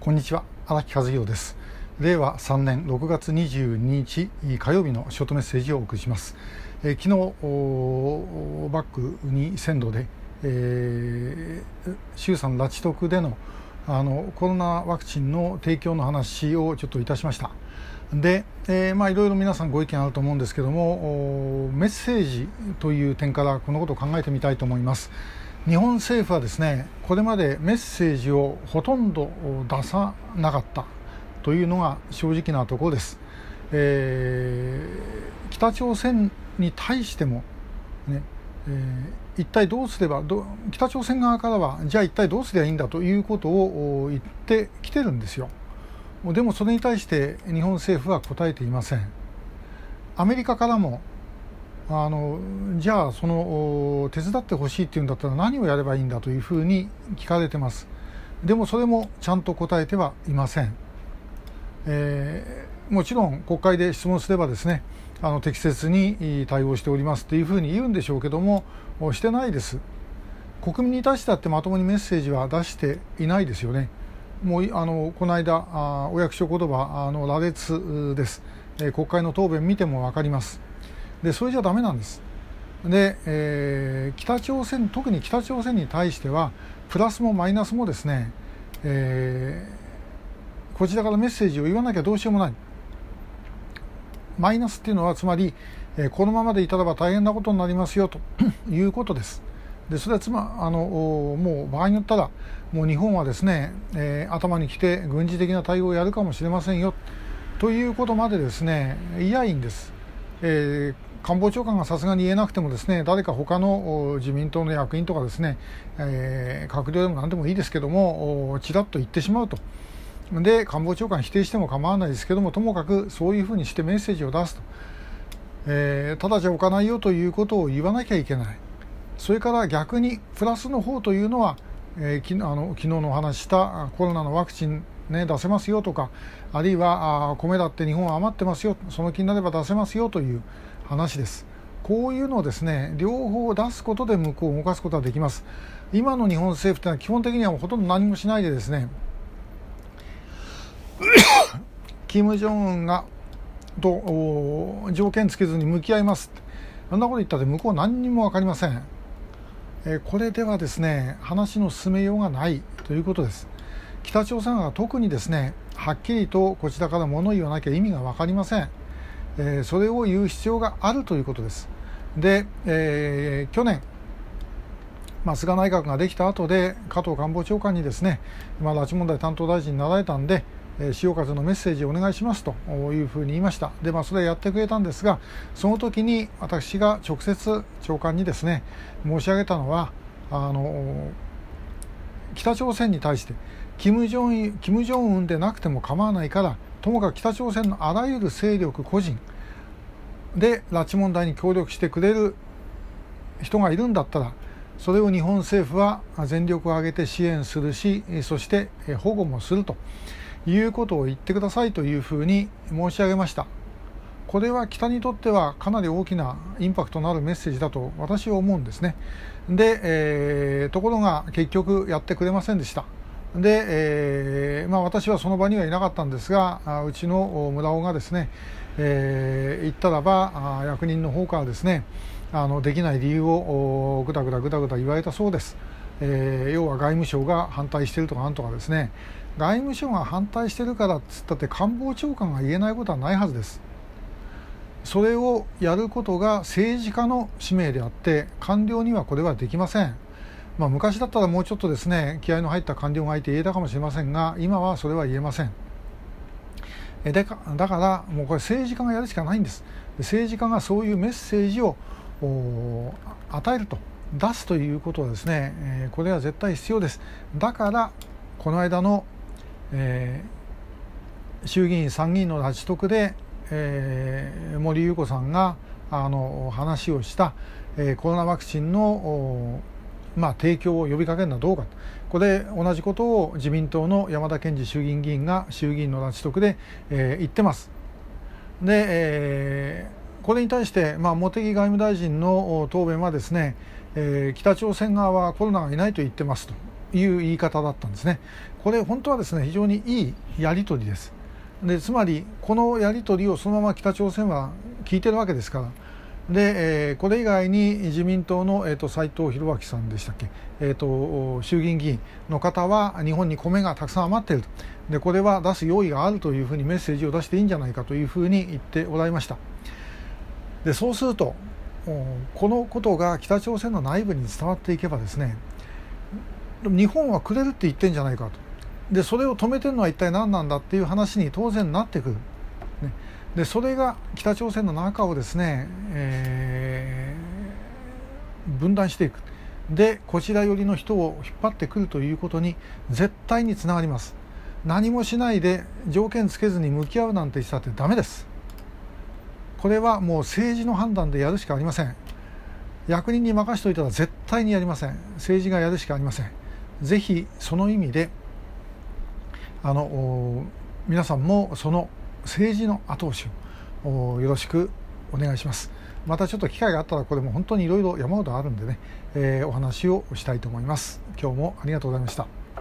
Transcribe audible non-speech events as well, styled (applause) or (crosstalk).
こんにちは荒木和弘です。令和3年6月22日火曜日のショートメッセージをお送りします、え、昨日バックに鮮度で、えー、衆参拉致特でのあのコロナワクチンの提供の話をちょっといたしました。で、えー、まあいろいろ皆さんご意見あると思うんですけどもメッセージという点からこのことを考えてみたいと思います。日本政府はですねこれまでメッセージをほとんど出さなかったというのが正直なところです、えー、北朝鮮に対してもね、えー、一体どうすれば北朝鮮側からはじゃあ一体どうすればいいんだということを言ってきてるんですよ。でもそれに対して日本政府は答えていません。アメリカからもあのじゃあその手伝ってほしいっていうんだったら何をやればいいんだというふうに聞かれてます。でもそれもちゃんと答えてはいません、えー、もちろん国会で質問すればですねあの適切に対応しておりますというふうに言うんでしょうけどもしてないです。国民に対してだってまともにメッセージは出していないですよね。もうあのこの間あお役所言葉あの羅列です、えー、国会の答弁見ても分かります。でそれじゃダメなんです。で、えー、北朝鮮特に北朝鮮に対してはプラスもマイナスもですね、えー、こちらからメッセージを言わなきゃどうしようもない。マイナスっていうのはつまり、えー、このままでいたらば大変なことになりますよと (coughs) いうことです。でそれはつまあのもう場合によったらもう日本はですね、えー、頭にきて軍事的な対応をやるかもしれませんよということまでですね嫌いんです、えー官房長官がさすがに言えなくてもですね誰か他の自民党の役員とかですね、えー、閣僚でも何でもいいですけどもちらっと言ってしまうと。で官房長官否定しても構わないですけどもともかくそういうふうにしてメッセージを出すと、えー、ただじゃおかないよということを言わなきゃいけないそれから逆にプラスの方というのは、えー、きあの昨日のお話したコロナのワクチンね、出せますよとかあるいはあ米だって日本は余ってますよその気になれば出せますよという話です。こういうのをですね両方出すことで向こうを動かすことができます。今の日本政府というのは基本的にはほとんど何もしないでですね金正恩がと条件つけずに向き合います。そんなこと言ったって向こう何にも分かりません、えこれではですね話の進めようがないということです。北朝鮮は特にですねはっきりとこちらから物言わなきゃ意味が分かりませんえー、それを言う必要があるということです。で、えー、去年、まあ、菅内閣ができた後で加藤官房長官にですね、まあ、拉致問題担当大臣になられたんで、え潮風のメッセージをお願いしますというふうに言いました。で、まあ、それやってくれたんですが、その時に私が直接長官にですね、申し上げたのは、あの、北朝鮮に対して、金正恩金正恩でなくても構わないから、ともかく北朝鮮のあらゆる勢力個人で拉致問題に協力してくれる人がいるんだったらそれを日本政府は全力を挙げて支援するしそして保護もするということを言ってくださいというふうに申し上げました。これは北にとってはかなり大きなインパクトのあるメッセージだと私は思うんですね。で、えー、ところが結局やってくれませんでした。で、えーまあ、私はその場にはいなかったんですがうちの村尾がですね、えー、言ったらば役人の方からですねあのできない理由をぐだぐだぐだぐだ言われたそうです、えー、要は外務省が反対してるとかなんとかですね。外務省が反対してるからっつったって官房長官が言えないことはないはずです。それをやることが政治家の使命であって官僚にはこれはできません。まあ、昔だったらもうちょっとですね気合の入った官僚がいて言えたかもしれませんが今はそれは言えません。でかだからもうこれ政治家がやるしかないんです。政治家がそういうメッセージを与えると出すということはですね、え、これは絶対必要です。だからこの間の、えー、衆議院参議院の拉致特で、えー、森裕子さんがあの話をした、えー、コロナワクチンのまあ、提供を呼びかけるのはどうかこれ同じことを自民党の山田賢司衆議院議員が衆議院の拉致特で、えー、言ってます。で、えー、これに対して、まあ、茂木外務大臣の答弁はですね、えー、北朝鮮側はコロナがいないと言ってますという言い方だったんですね。これ本当はですね非常にいいやり取りです。でつまりこのやり取りをそのまま北朝鮮は聞いてるわけですからで、えー、これ以外に自民党の、えーと、斉藤弘明さんでしたっけ、えーと、衆議院議員の方は日本に米がたくさん余っているでこれは出す用意があるというふうにメッセージを出していいんじゃないかというふうに言っておられました。でそうするとこのことが北朝鮮の内部に伝わっていけばですね日本はくれるって言ってんじゃないかと。でそれを止めてるのは一体何なんだっていう話に当然なってくる。ね。でそれが北朝鮮の中をですね、えー、分断していく。でこちら寄りの人を引っ張ってくるということに絶対につながります。何もしないで条件つけずに向き合うなんてしたってダメです。これはもう政治の判断でやるしかありません。役人に任しておいたら絶対にやりません。政治がやるしかありません。ぜひその意味であの皆さんもその政治の後押しをよろしくお願いします。またちょっと機会があったらこれも本当にいろいろ山ほどあるんでね、えー、お話をしたいと思います。今日もありがとうございました。